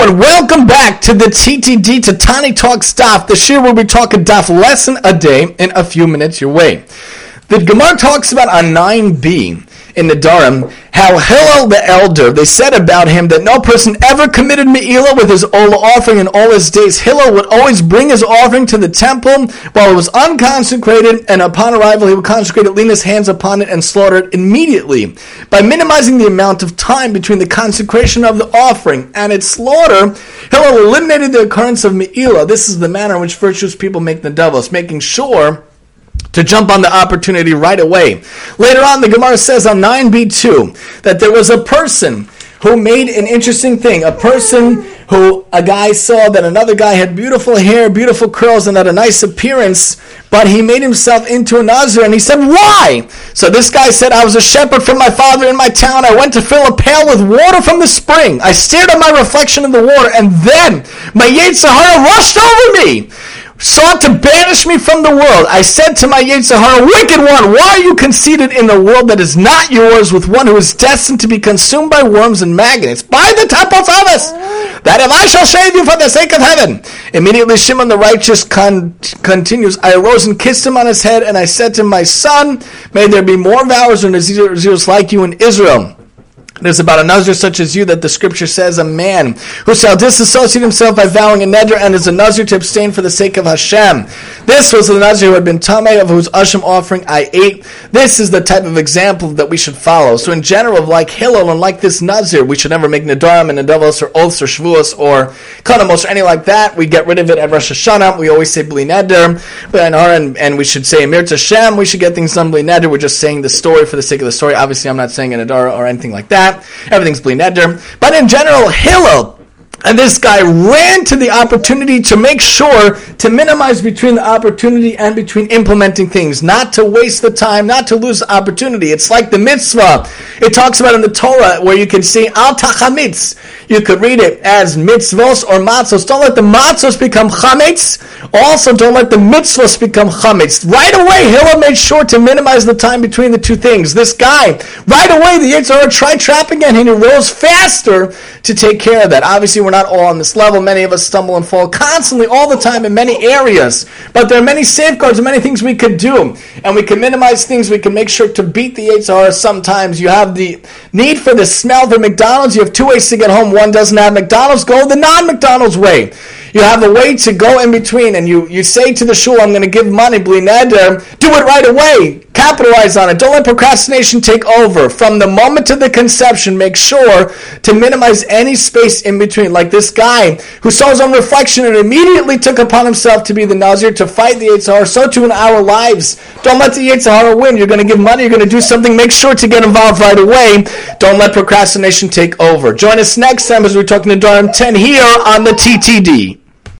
and welcome back to the TTD to Tani Talk Stuff, This year where we talk a daf lesson a day in a few minutes your way. The Gemara talks about a 9b in Nedarim how Hillel the elder, they said about him that no person ever committed Me'ilah with his Ola offering in all his days. Hillel would always bring his offering to the temple while it was unconsecrated, and upon arrival he would consecrate it, lean his hands upon it, and slaughter it immediately. By minimizing the amount of time between the consecration of the offering and its slaughter, Hillel eliminated the occurrence of Me'ilah. This is the manner in which virtuous people make the devils, making sure to jump on the opportunity right away. Later on, the Gemara says on 9b2 that there was a person who made an interesting thing. A person who a guy saw that another guy had beautiful hair, beautiful curls, and had a nice appearance, but he made himself into a Nazir, and he said, Why? So this guy said, I was a shepherd from my father in my town. I went to fill a pail with water from the spring. I stared at my reflection in the water, and then my Yetzer Hara rushed over me sought to banish me from the world. I said to my Yetzer wicked one, why are you conceited in the world that is not yours with one who is destined to be consumed by worms and maggots? By the temple us, that if I shall shave you for the sake of heaven. Immediately Shimon the righteous con- continues, I arose and kissed him on his head, and I said to my son, may there be more vows and Nazirs like you in Israel. Is about a Nazir such as you that the scripture says a man who shall disassociate himself by vowing a neder and is a Nazir to abstain for the sake of Hashem. This was the Nazir who had been Tameh of whose Asham offering I ate. This is the type of example that we should follow. So in general, like Hillel and like this Nazir, we should never make Nedarim and Nedavos or Oaths or Shavuos or Kanamos or anything like that. We get rid of it at Rosh Hashanah. We always say Bli Neder and, and we should say Emir Tashem. We should get things done Bli Neder. We're just saying the story for the sake of the story. Obviously, I'm not saying a Nedar or anything like that that. Everything's Bli Neder. But in general, Hillel and this guy ran to the opportunity to make sure to minimize between the opportunity and between implementing things, not to waste the time, not to lose the opportunity. It's like the mitzvah. It talks about in the Torah where you can see al tachamitz. You could read it as mitzvos or matzos. Don't let the matzos become chametz. Also, don't let the mitzvos become chametz. Right away, Hillel made sure to minimize the time between the two things. This guy, right away, the Yetzer Hara tried trapping again, and he rose faster to take care of that. Obviously, we're not all on this level. Many of us stumble and fall constantly, all the time, in many areas. But there are many safeguards and many things we could do. And we can minimize things. We can make sure to beat the Yetzer Hara sometimes. You have the need for the smell for McDonald's. You have two ways to get home. One doesn't have McDonald's. Go the non-McDonald's way. You have a way to go in between, and you, you say to the shul, I'm going to give money, bli neder, do it right away. Capitalize on it. Don't let procrastination take over. From the moment of the conception, make sure to minimize any space in between. Like this guy who saw his own reflection and immediately took upon himself to be the Nazir, to fight the Yetzer Hara. So too in our lives. Don't let the Yetzer Hara win. You're going to give money, you're going to do something. Make sure to get involved right away. Don't let procrastination take over. Join us next time as we're talking to Nedarim 10 here on the TTD.